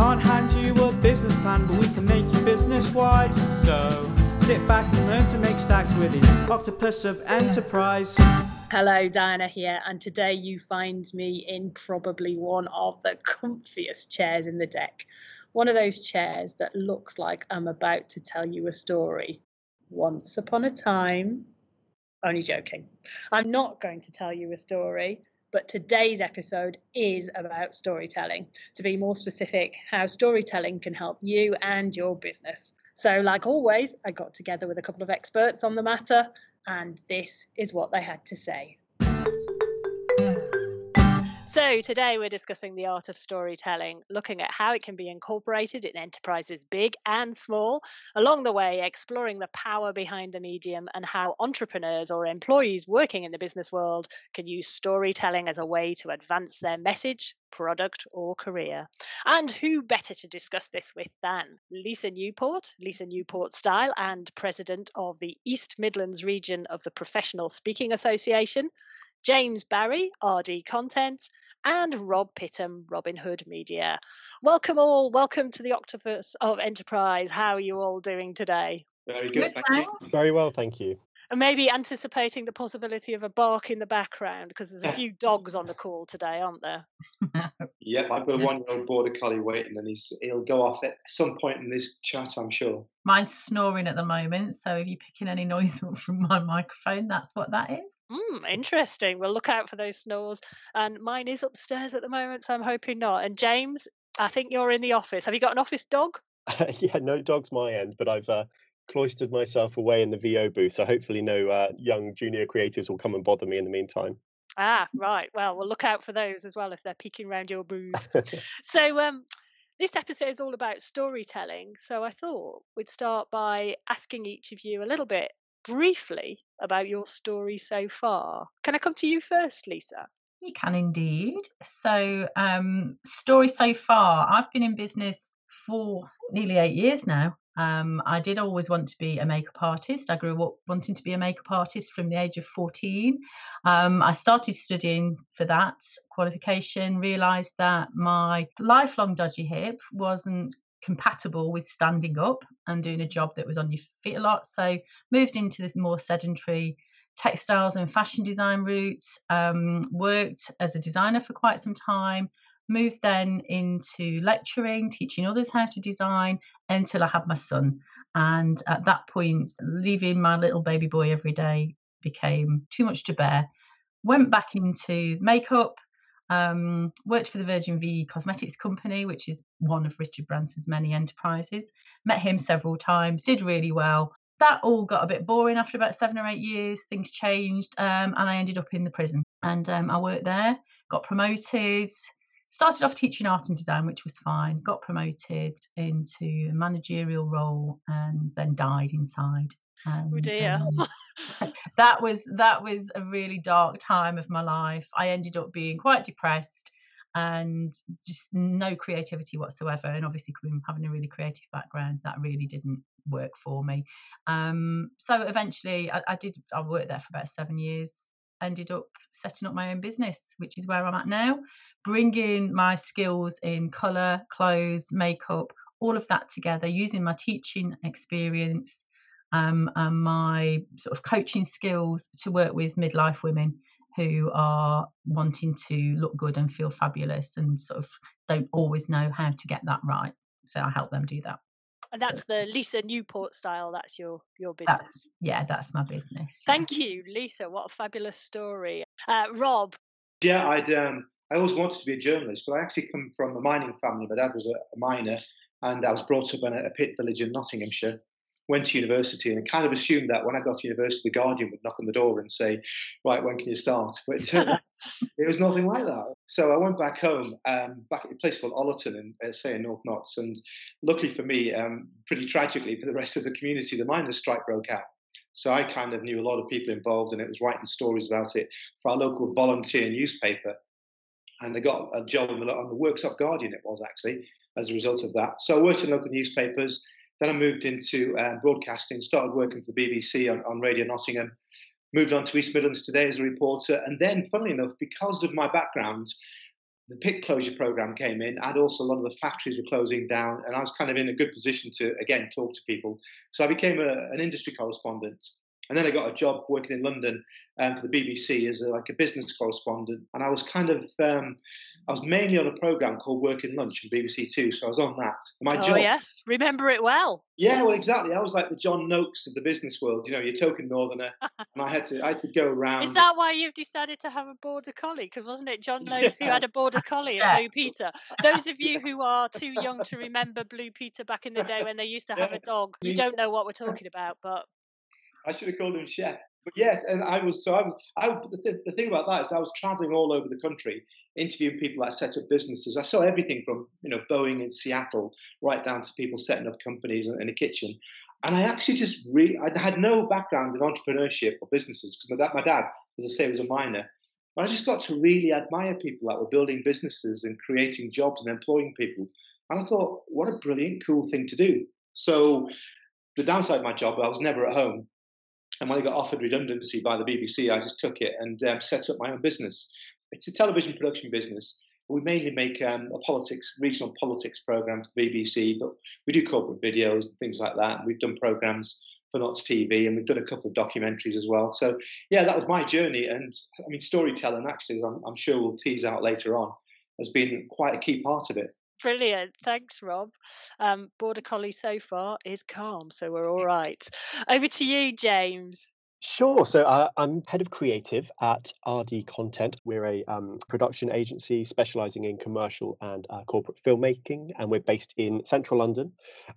can't hand you a business plan, but we can make you business wise. So sit back and learn to make stacks with the octopus of enterprise. Hello, Diana here, and today you find me in probably one of the comfiest chairs in the deck. One of those chairs that looks like I'm about to tell you a story. Once upon a time, only joking. I'm not going to tell you a story, but today's episode is about storytelling. To be more specific, how storytelling can help you and your business. So, like always, I got together with a couple of experts on the matter, and this is what they had to say. So, today we're discussing the art of storytelling, looking at how it can be incorporated in enterprises big and small, along the way, exploring the power behind the medium and how entrepreneurs or employees working in the business world can use storytelling as a way to advance their message, product, or career. And who better to discuss this with than Lisa Newport, Lisa Newport Style, and President of the East Midlands region of the Professional Speaking Association. James Barry, RD Content, and Rob Pittam, Robin Hood Media. Welcome all. Welcome to the Octopus of Enterprise. How are you all doing today? Very good, good thank you. Very well, thank you. And maybe anticipating the possibility of a bark in the background because there's a few dogs on the call today, aren't there? yep, I've got a one-year-old border collie waiting, and he's he'll go off at some point in this chat, I'm sure. Mine's snoring at the moment, so if you're picking any noise up from my microphone, that's what that is. Mm, interesting. We'll look out for those snores. And mine is upstairs at the moment, so I'm hoping not. And James, I think you're in the office. Have you got an office dog? yeah, no dog's my end, but I've uh, cloistered myself away in the VO booth, so hopefully no uh, young junior creatives will come and bother me in the meantime. Ah, right. Well, we'll look out for those as well if they're peeking around your booth. so, um, this episode is all about storytelling. So I thought we'd start by asking each of you a little bit briefly about your story so far. Can I come to you first, Lisa? You can indeed. So, um, story so far, I've been in business for nearly eight years now. Um, I did always want to be a makeup artist. I grew up wanting to be a makeup artist from the age of 14. Um, I started studying for that qualification, realised that my lifelong dodgy hip wasn't compatible with standing up and doing a job that was on your feet a lot. So moved into this more sedentary textiles and fashion design routes. Um, worked as a designer for quite some time. Moved then into lecturing, teaching others how to design until I had my son. And at that point, leaving my little baby boy every day became too much to bear. Went back into makeup, um, worked for the Virgin Vie Cosmetics Company, which is one of Richard Branson's many enterprises. Met him several times, did really well. That all got a bit boring after about seven or eight years. Things changed, um, and I ended up in the prison. And um, I worked there, got promoted, started off teaching art and design, which was fine. Got promoted into a managerial role, and then died inside. Oh, and, oh dear. Um, that was that was a really dark time of my life. I ended up being quite depressed and just no creativity whatsoever. And obviously, having a really creative background, that really didn't work for me. Um, so eventually, I, I did. I worked there for about seven years. Ended up setting up my own business, which is where I'm at now. Bringing my skills in colour, clothes, makeup, all of that together, using my teaching experience um, and my sort of coaching skills to work with midlife women who are wanting to look good and feel fabulous and sort of don't always know how to get that right. So I help them do that. And that's the Lisa Newport style. That's your your business. That's, yeah, that's my business. Thank you, Lisa. What a fabulous story, uh, Rob. Yeah, I'd um, I always wanted to be a journalist, but I actually come from a mining family. My dad was a, a miner, and I was brought up in a, a pit village in Nottinghamshire went to university and kind of assumed that when I got to university, the Guardian would knock on the door and say, "Right, when can you start?" But it turned out it was nothing like that. So I went back home, um, back at a place called Ollerton, in uh, say in North Notts, and luckily for me, um, pretty tragically for the rest of the community, the miners' strike broke out. So I kind of knew a lot of people involved, and it was writing stories about it for our local volunteer newspaper. And I got a job on the, on the Worksop Guardian. It was actually as a result of that. So I worked in local newspapers then I moved into uh, broadcasting, started working for the BBC on, on Radio Nottingham, moved on to East Midlands Today as a reporter. And then, funnily enough, because of my background, the pit closure program came in, and also a lot of the factories were closing down, and I was kind of in a good position to again talk to people. So I became a, an industry correspondent, and then I got a job working in London um, for the BBC as a, like a business correspondent. And I was kind of, um, I was mainly on a program called Working Lunch on BBC Two. So I was on that. My oh, job, yes, remember it well. Yeah, well, exactly. I was like the John Noakes of the business world. You know, your token northerner, and I had to, I had to go around. Is that why you've decided to have a border collie? Because wasn't it John Noakes yeah. who had a border collie at Blue Peter? Those of you who are too young to remember Blue Peter back in the day when they used to have a dog, you don't know what we're talking about, but I should have called him chef. But yes, and I was so I was. I, the, th- the thing about that is I was traveling all over the country, interviewing people that set up businesses. I saw everything from you know Boeing in Seattle right down to people setting up companies in, in a kitchen. And I actually just really I had no background in entrepreneurship or businesses because my dad, my dad, as I say, was a miner. But I just got to really admire people that were building businesses and creating jobs and employing people. And I thought, what a brilliant, cool thing to do. So the downside of my job, I was never at home. And when I got offered redundancy by the BBC, I just took it and um, set up my own business. It's a television production business. We mainly make um, a politics, regional politics program for BBC, but we do corporate videos and things like that. We've done programs for Notts TV, and we've done a couple of documentaries as well. So, yeah, that was my journey. And I mean, storytelling, actually, I'm, I'm sure we'll tease out later on, has been quite a key part of it. Brilliant. Thanks, Rob. Um, Border Collie so far is calm, so we're all right. Over to you, James. Sure. So uh, I'm head of creative at RD Content. We're a um, production agency specializing in commercial and uh, corporate filmmaking, and we're based in central London.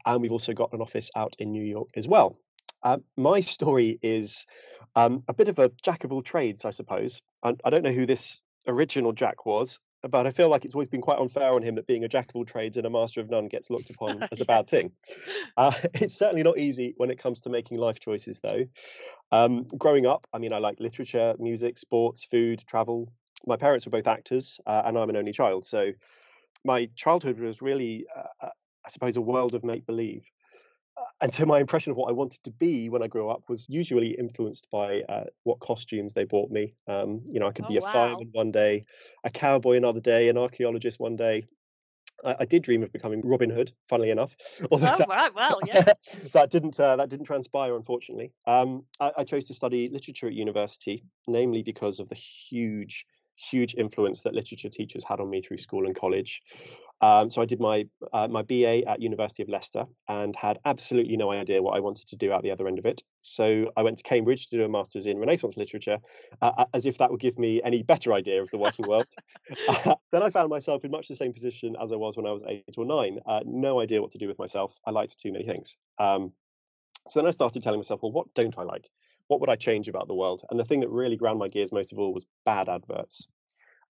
And we've also got an office out in New York as well. Uh, my story is um, a bit of a jack of all trades, I suppose. I, I don't know who this original Jack was, but I feel like it's always been quite unfair on him that being a jack of all trades and a master of none gets looked upon as a bad thing. Uh, it's certainly not easy when it comes to making life choices, though. Um, growing up, I mean, I like literature, music, sports, food, travel. My parents were both actors, uh, and I'm an only child. So my childhood was really, uh, uh I suppose, a world of make believe and so my impression of what I wanted to be when I grew up was usually influenced by uh, what costumes they bought me. Um, you know, I could oh, be a wow. fireman one day, a cowboy another day, an archaeologist one day. I, I did dream of becoming Robin Hood, funnily enough. oh, that, right, well, yeah. that didn't uh, that didn't transpire, unfortunately. Um, I, I chose to study literature at university, namely because of the huge huge influence that literature teachers had on me through school and college. Um, so I did my uh, my BA at University of Leicester and had absolutely no idea what I wanted to do at the other end of it. So I went to Cambridge to do a master's in Renaissance literature, uh, as if that would give me any better idea of the working world. uh, then I found myself in much the same position as I was when I was eight or nine. Uh, no idea what to do with myself. I liked too many things. Um, so then I started telling myself, well, what don't I like? What would I change about the world? And the thing that really ground my gears most of all was bad adverts.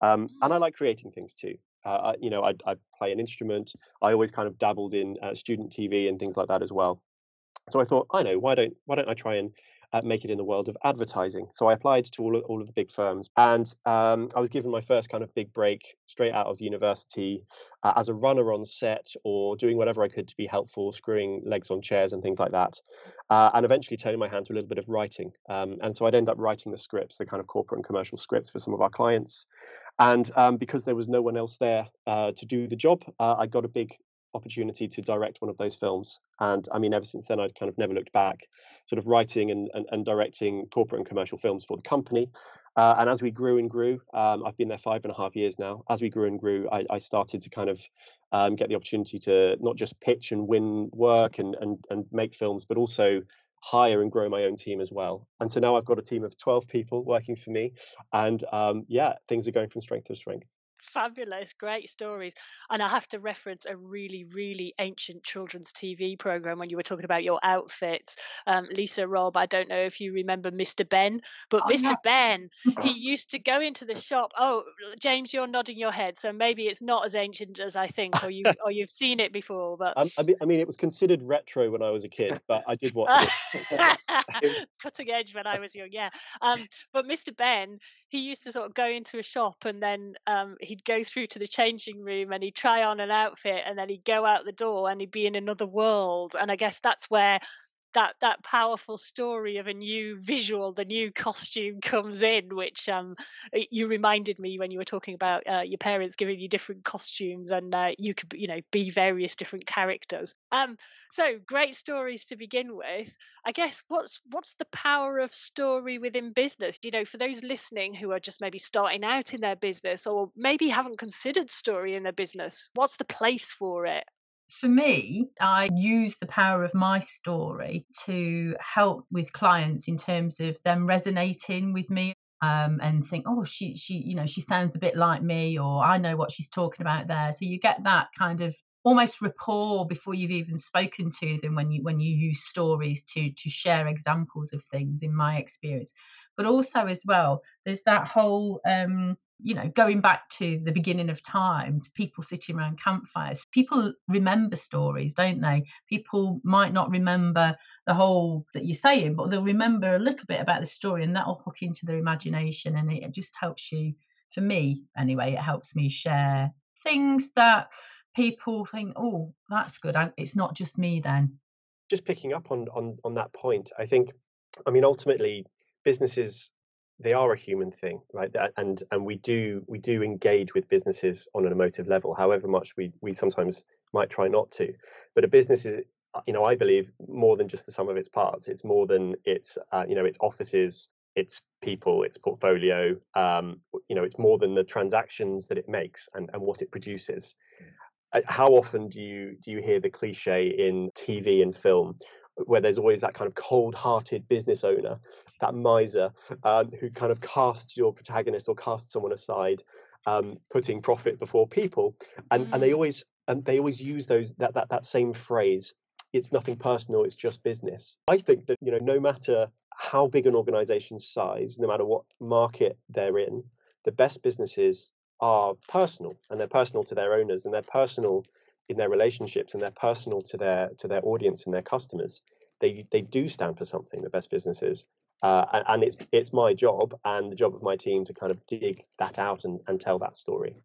Um, and I like creating things too. Uh, you know, I, I, play an instrument. I always kind of dabbled in uh, student TV and things like that as well. So I thought, I know, why don't why don't I try and make it in the world of advertising? So I applied to all of, all of the big firms, and um, I was given my first kind of big break straight out of university uh, as a runner on set or doing whatever I could to be helpful, screwing legs on chairs and things like that, uh, and eventually turning my hand to a little bit of writing. Um, and so I'd end up writing the scripts, the kind of corporate and commercial scripts for some of our clients. And um, because there was no one else there uh, to do the job, uh, I got a big opportunity to direct one of those films. And I mean, ever since then, I'd kind of never looked back, sort of writing and, and, and directing corporate and commercial films for the company. Uh, and as we grew and grew, um, I've been there five and a half years now. As we grew and grew, I, I started to kind of um, get the opportunity to not just pitch and win work and, and, and make films, but also hire and grow my own team as well. And so now I've got a team of 12 people working for me. And um, yeah, things are going from strength to strength fabulous great stories. And i have to reference a really really ancient children's tv program when you were talking about your outfits. Um, lisa rob i don't know if you remember mr Benn, but oh, mr yeah. benn he used to go into the shop. Oh james you're nodding your head so maybe it's not as ancient as i think or you or you've seen it before but um, I, mean, I mean it was considered retro when i was a kid but i did watch it. Cutting edge when i was young yeah. Um, but mr benn he used to sort of go into a shop and then um, he'd go through to the changing room and he'd try on an outfit and then he'd go out the door and he'd be in another world. And I guess that's where that that powerful story of a new visual, the new costume comes in, which um, you reminded me when you were talking about uh, your parents giving you different costumes, and uh, you could you know be various different characters. Um, so great stories to begin with. I guess what's what's the power of story within business? You know, for those listening who are just maybe starting out in their business or maybe haven't considered story in their business, what's the place for it? For me, I use the power of my story to help with clients in terms of them resonating with me um, and think, oh, she, she, you know, she sounds a bit like me, or I know what she's talking about there. So you get that kind of almost rapport before you've even spoken to them when you when you use stories to to share examples of things. In my experience, but also as well, there's that whole um, you know, going back to the beginning of time, people sitting around campfires, people remember stories, don't they? People might not remember the whole that you're saying, but they'll remember a little bit about the story and that'll hook into their imagination. And it just helps you, for me anyway, it helps me share things that people think, oh, that's good. It's not just me then. Just picking up on on on that point, I think, I mean, ultimately, businesses they are a human thing, right? And and we do we do engage with businesses on an emotive level, however much we we sometimes might try not to. But a business is, you know, I believe more than just the sum of its parts. It's more than its, uh, you know, its offices, its people, its portfolio. Um, you know, it's more than the transactions that it makes and and what it produces. Uh, how often do you do you hear the cliche in TV and film where there's always that kind of cold-hearted business owner, that miser, um, who kind of casts your protagonist or casts someone aside, um, putting profit before people, and mm. and they mm. always and they always use those that that that same phrase. It's nothing personal. It's just business. I think that you know, no matter how big an organization's size, no matter what market they're in, the best businesses are personal, and they're personal to their owners, and they're personal in their relationships and they're personal to their to their audience and their customers they they do stand for something the best businesses. Uh, and, and, it's it's my job and the job of my team to kind of dig that out and, and tell that story.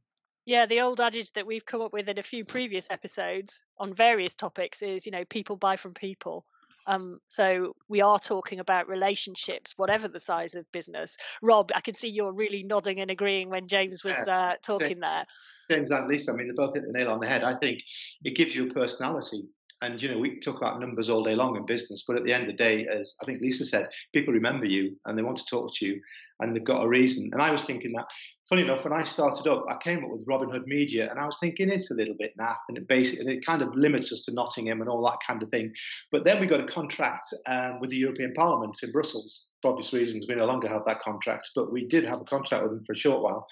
Yeah the old adage that we've come up with in a few previous episodes on various topics is you know people buy from people um, so we are talking about relationships, whatever the size of business. Rob, I can see you're really nodding and agreeing when James was uh, talking there. James and Lisa, I mean, they both hit the nail on the head. I think it gives you a personality. And, you know, we talk about numbers all day long in business, but at the end of the day, as I think Lisa said, people remember you and they want to talk to you and they've got a reason. And I was thinking that, funny enough, when I started up, I came up with Robin Hood Media and I was thinking it's a little bit naff and it basically it kind of limits us to Nottingham and all that kind of thing. But then we got a contract um, with the European Parliament in Brussels. For obvious reasons, we no longer have that contract, but we did have a contract with them for a short while.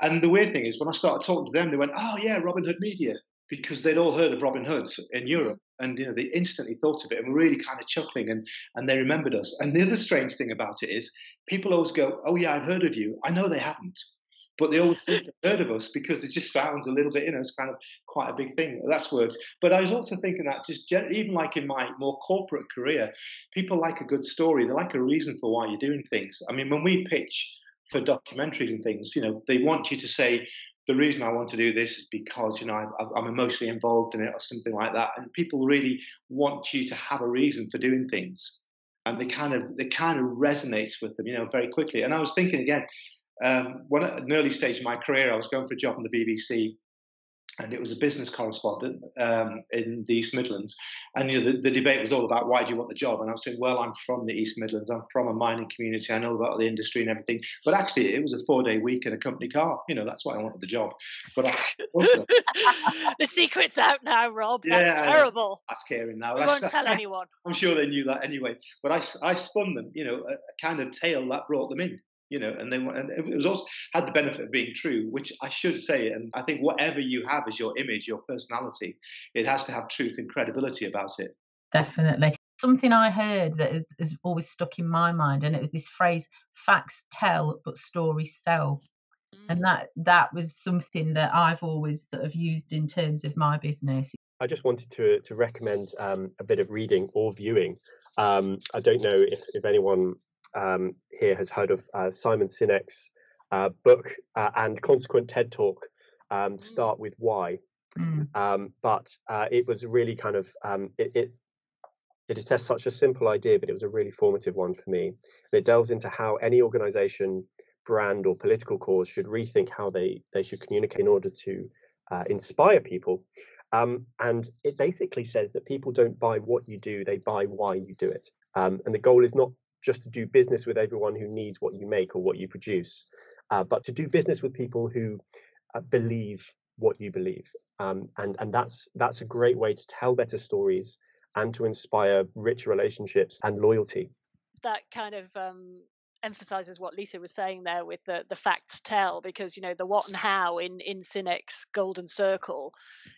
And the weird thing is, when I started talking to them, they went, "Oh yeah, Robin Hood Media," because they'd all heard of Robin Hood in Europe, and you know they instantly thought of it and were really kind of chuckling, and and they remembered us. And the other strange thing about it is, people always go, "Oh yeah, I've heard of you." I know they haven't, but they always think they've heard of us because it just sounds a little bit, you know, it's kind of quite a big thing. That's worked. But I was also thinking that just gen- even like in my more corporate career, people like a good story. They like a reason for why you're doing things. I mean, when we pitch for documentaries and things, you know, they want you to say, the reason I want to do this is because you know I, I'm emotionally involved in it or something like that, and people really want you to have a reason for doing things, and they kind of they kind of resonates with them, you know, very quickly. And I was thinking again, um, when at an early stage of my career, I was going for a job in the BBC, and it was a business correspondent um, in the East Midlands. And you know, the, the, debate was all about why do you want the job? And I was saying, well, I'm from the East Midlands. I'm from a mining community. I know about the industry and everything. But actually, it was a four day week in a company car. You know, that's why I wanted the job. But I, the secret's out now, Rob. That's terrible. That's caring now. We won't tell anyone. I'm sure they knew that anyway. But I, I spun them, you know, a, a kind of tale that brought them in you know, and they and it was also had the benefit of being true, which I should say, and I think whatever you have as your image, your personality, it has to have truth and credibility about it. Definitely. Something I heard that has, has always stuck in my mind, and it was this phrase: "Facts tell, but stories sell." And mm. that that was something that I've always sort of used in terms of my business. I just wanted to to recommend um, a bit of reading or viewing. Um, I don't know if, if anyone um, here has heard of uh, Simon Sinek's uh, book uh, and consequent TED talk, um, mm. Start with Why. Mm. Um, but uh, it was really kind of um, it, it, It attests such a simple idea, but it was a really formative one for me. And it delves into how any organization, brand, or political cause should rethink how they, they should communicate in order to uh, inspire people. Um, and it basically says that people don't buy what you do, they buy why you do it. Um, and the goal is not just to do business with everyone who needs what you make or what you produce, uh, but to do business with people who uh, believe what you believe. Um, and and that's that's a great way to tell better stories and to inspire richer relationships and loyalty. That kind of um, emphasizes what Lisa was saying there with the the facts tell, because you know the what and how in in Sinek's Golden Circle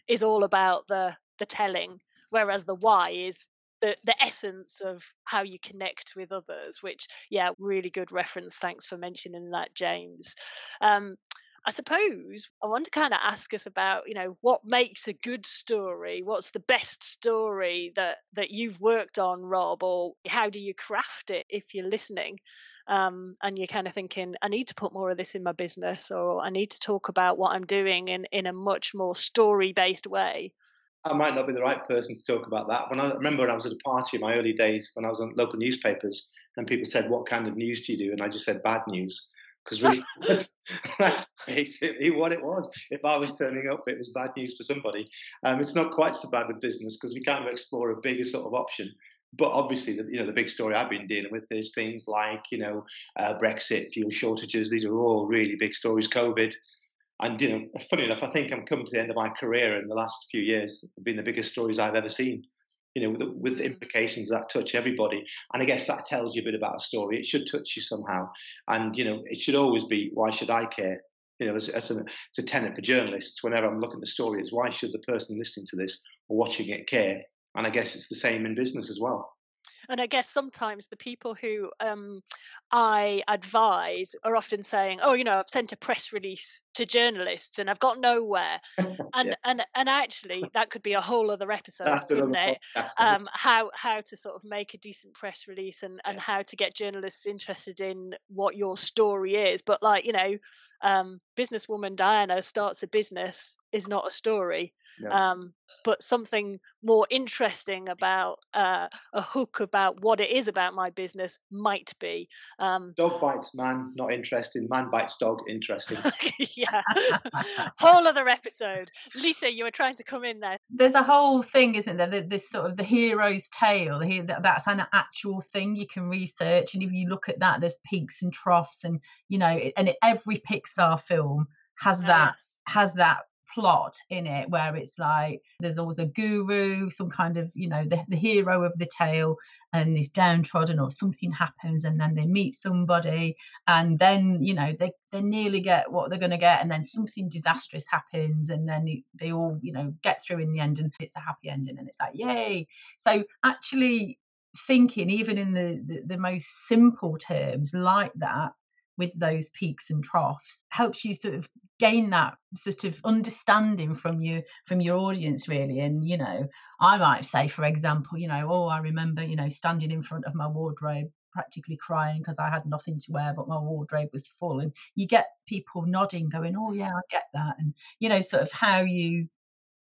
is all about the the telling, whereas the why is the, the essence of how you connect with others, which, yeah, really good reference. Thanks for mentioning that, James. Um, I suppose I want to kind of ask us about, you know, what makes a good story? What's the best story that that you've worked on, Rob, or how do you craft it if you're listening? Um, and you're kind of thinking, I need to put more of this in my business, or I need to talk about what I'm doing in in a much more story based way. I might not be the right person to talk about that. When I remember when I was at a party in my early days when I was on local newspapers, and people said, "What kind of news do you do?" and I just said, "Bad news." because really that's, that's, basically what it was. If I was turning up, it was bad news for somebody. Um, it's not quite so bad with business because we kind of explore a bigger sort of option. But obviously, the, you know, the big story I've been dealing with is things like, you know, uh, Brexit, fuel shortages. These are all really big stories. COVID, and you know, funny enough, I think I'm coming to the end of my career in the last few years. Have been the biggest stories I've ever seen you know, with, with mm-hmm. implications that touch everybody. And I guess that tells you a bit about a story. It should touch you somehow. And, you know, it should always be, why should I care? You know, as, as a, it's a tenet for journalists. Whenever I'm looking at the story, it's why should the person listening to this or watching it care? And I guess it's the same in business as well and I guess sometimes the people who um, I advise are often saying, "Oh, you know, I've sent a press release to journalists and I've got nowhere," and yeah. and and actually that could be a whole other episode, That's couldn't it? Um, how how to sort of make a decent press release and and yeah. how to get journalists interested in what your story is. But like you know, um, businesswoman Diana starts a business is not a story. Yeah. Um, but something more interesting about uh, a hook about what it is about my business might be. Um, dog bites man, not interesting. Man bites dog, interesting. yeah, whole other episode. Lisa, you were trying to come in there. There's a whole thing, isn't there? This sort of the hero's tale. The, that's an actual thing you can research, and if you look at that, there's peaks and troughs, and you know, and every Pixar film has that yes. has that plot in it where it's like there's always a guru, some kind of, you know, the, the hero of the tale and is downtrodden or something happens and then they meet somebody and then, you know, they, they nearly get what they're going to get and then something disastrous happens and then they all, you know, get through in the end and it's a happy ending and it's like, yay. So actually thinking even in the, the, the most simple terms like that with those peaks and troughs helps you sort of gain that sort of understanding from you from your audience really. And you know i might say for example you know oh i remember you know standing in front of my wardrobe practically crying because i had nothing to wear but my wardrobe was full. And you get people nodding going oh yeah i get that. And you know sort of how you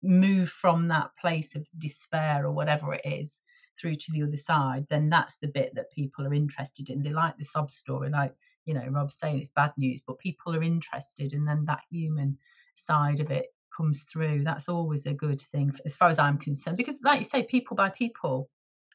move from that place of despair or whatever it is through to the other side then that's the bit that people are interested in. They like the sob story like you know rob's saying it's bad news but people are interested and then that human side of it comes through. That's always a good thing as far as i'm concerned because like you say people buy people.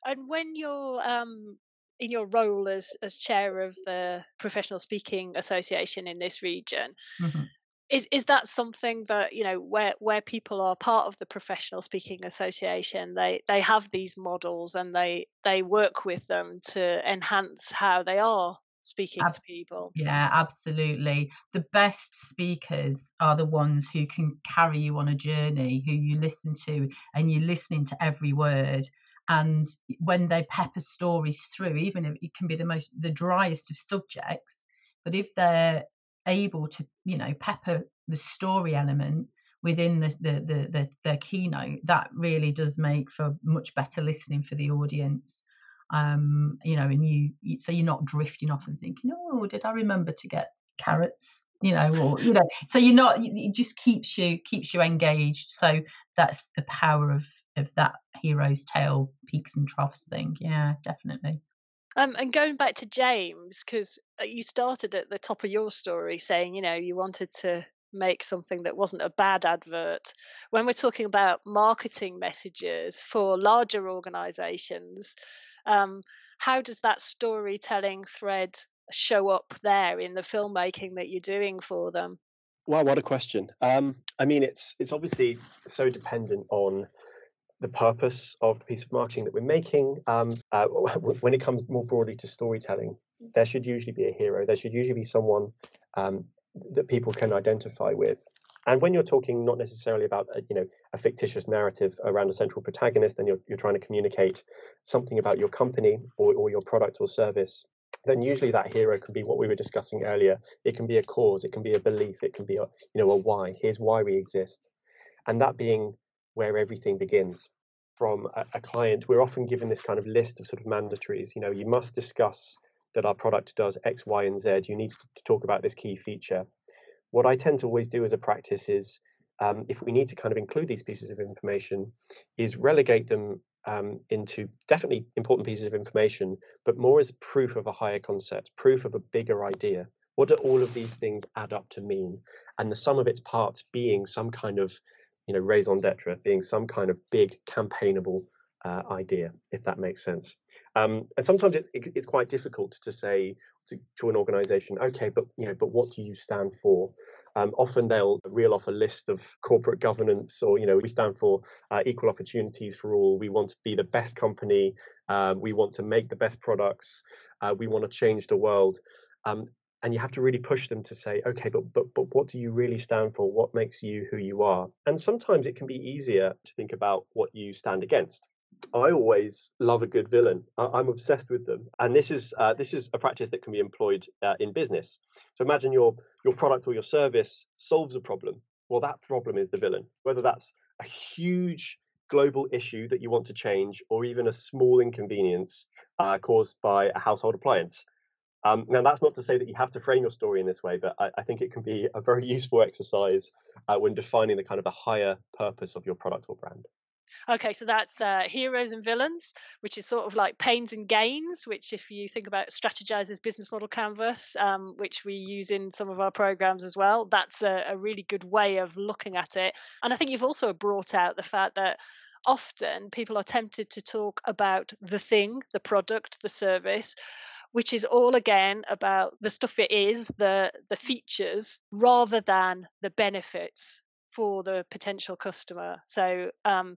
And when you're um in your role as as chair of the professional speaking association in this region mm-hmm. is is that something that you know where where people are part of the professional speaking association they they have these models and they they work with them to enhance how they are speaking Ab- to people. Yeah, absolutely. The best speakers are the ones who can carry you on a journey, who you listen to and you're listening to every word. And when they pepper stories through, even if it can be the most the driest of subjects, but if they're able to, you know, pepper the story element within the the the, the, the keynote, that really does make for much better listening for the audience um, you know, and you, so you're not drifting off and thinking, oh, did I remember to get carrots? You know, or you know, so you're not. It just keeps you keeps you engaged. So that's the power of of that hero's tale, peaks and troughs thing. Yeah, definitely. Um, and going back to James, because uh, you started at the top of your story saying, you know, you wanted to make something that wasn't a bad advert. When we're talking about marketing messages for larger organizations, um, how does that storytelling thread show up there in the filmmaking that you're doing for them? Wow, what a question. Um, I mean, it's it's obviously so dependent on the purpose of the piece of marketing that we're making. Um, uh, when it comes more broadly to storytelling, there should usually be a hero. There should usually be someone um, that people can identify with. And when you're talking not necessarily about a, you know a fictitious narrative around a central protagonist, and you're, you're trying to communicate something about your company or, or your product or service, then usually that hero can be what we were discussing earlier. It can be a cause, it can be a belief, it can be a you know a why. Here's why we exist, and that being where everything begins. From a, a client, we're often given this kind of list of sort of mandatories. You know, you must discuss that our product does X, Y, and Z. You need to talk about this key feature. What I tend to always do as a practice is, um, if we need to kind of include these pieces of information, is relegate them um, into definitely important pieces of information, but more as proof of a higher concept, proof of a bigger idea. What do all of these things add up to mean? And the sum of its parts being some kind of, you know, raison d'etre, being some kind of big campaignable uh, idea, if that makes sense. Um, and sometimes it's it, it's quite difficult to say to, to, an organization, okay, but you know, but what do you stand for? Um, often they'll reel off a list of corporate governance, or you know, we stand for uh, equal opportunities for all. We want to be the best company. Um, we want to make the best products. Uh, we want to change the world. Um, and you have to really push them to say, okay, but but but what do you really stand for? What makes you who you are? And sometimes it can be easier to think about what you stand against. I always love a good villain. I, am obsessed with them, and this is uh, this is a practice that can be employed uh, in business. So imagine your your product or your service solves a problem. Well, that problem is the villain. Whether that's a huge global issue that you want to change, or even a small inconvenience uh, caused by a household appliance. Um, now, that's not to say that you have to frame your story in this way, but I, I think it can be a very useful exercise uh, when defining the kind of the higher purpose of your product or brand. Okay, so that's uh, heroes and villains, which is sort of like pains and gains, which, if you think about Strategyzer's business model canvas, um, which we use in some of our programs as well, that's a, a really good way of looking at it. And I think you've also brought out the fact that often people are tempted to talk about the thing, the product, the service, which is all again about the stuff it is, the the features, rather than the benefits for the potential customer. So um,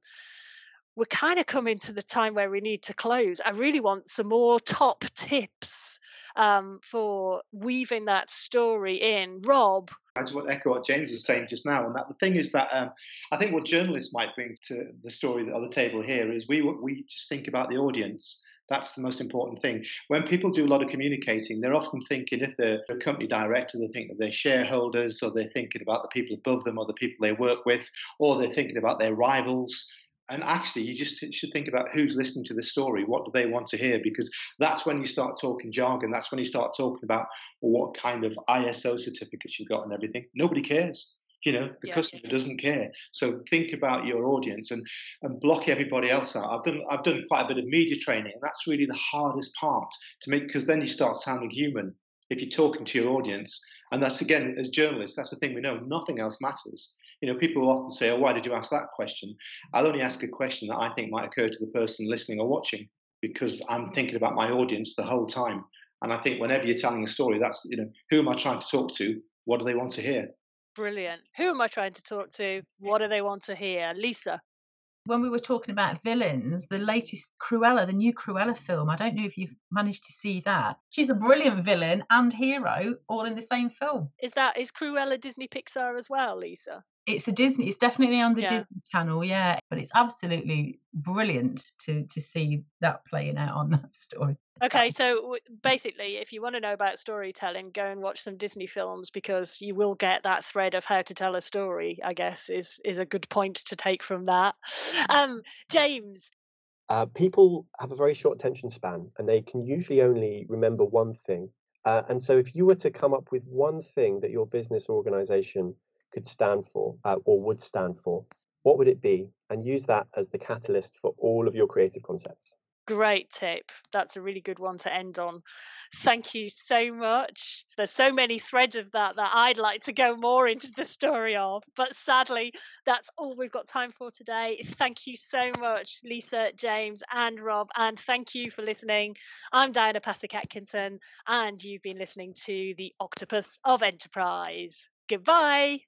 we're kind of coming to the time where we need to close. I really want some more top tips um, for weaving that story in. Rob. I just want to echo what James was saying just now, and that the thing is that um, I think what journalists might bring to the story on the table here is we we just think about the audience that's the most important thing. When people do a lot of communicating, they're often thinking if they're a company director, they're thinking of their shareholders, or they're thinking about the people above them, or the people they work with, or they're thinking about their rivals. And actually, you just should think about who's listening to the story. What do they want to hear? Because that's when you start talking jargon. That's when you start talking about what kind of ISO certificates you've got and everything. Nobody cares. You know, the yeah. customer doesn't care. So think about your audience and and block everybody else out. I've done I've done quite a bit of media training, and that's really the hardest part to make because then you start sounding human if you're talking to your audience. And that's again, as journalists, that's the thing we know. Nothing else matters. You know, people often say, "Oh, why did you ask that question?" I'll only ask a question that I think might occur to the person listening or watching because I'm thinking about my audience the whole time. And I think whenever you're telling a story, that's you know, who am I trying to talk to? What do they want to hear? Brilliant. Who am I trying to talk to? What do they want to hear? Lisa. When we were talking about villains, the latest Cruella, the new Cruella film, I don't know if you've managed to see that. She's a brilliant villain and hero all in the same film. Is that is Cruella Disney Pixar as well, Lisa? It's a Disney. It's definitely on the yeah. Disney Channel, yeah. But it's absolutely brilliant to to see that playing out on that story. Okay, so basically, if you want to know about storytelling, go and watch some Disney films because you will get that thread of how to tell a story. I guess is is a good point to take from that. Um, James. Uh, people have a very short attention span, and they can usually only remember one thing. Uh, and so, if you were to come up with one thing that your business or organization could stand for uh, or would stand for, what would it be? And use that as the catalyst for all of your creative concepts. Great tip. That's a really good one to end on. Thank you so much. There's so many threads of that that I'd like to go more into the story of, but sadly, that's all we've got time for today. Thank you so much, Lisa, James, and Rob, and thank you for listening. I'm Diana Pasek Atkinson, and you've been listening to The Octopus of Enterprise. Goodbye.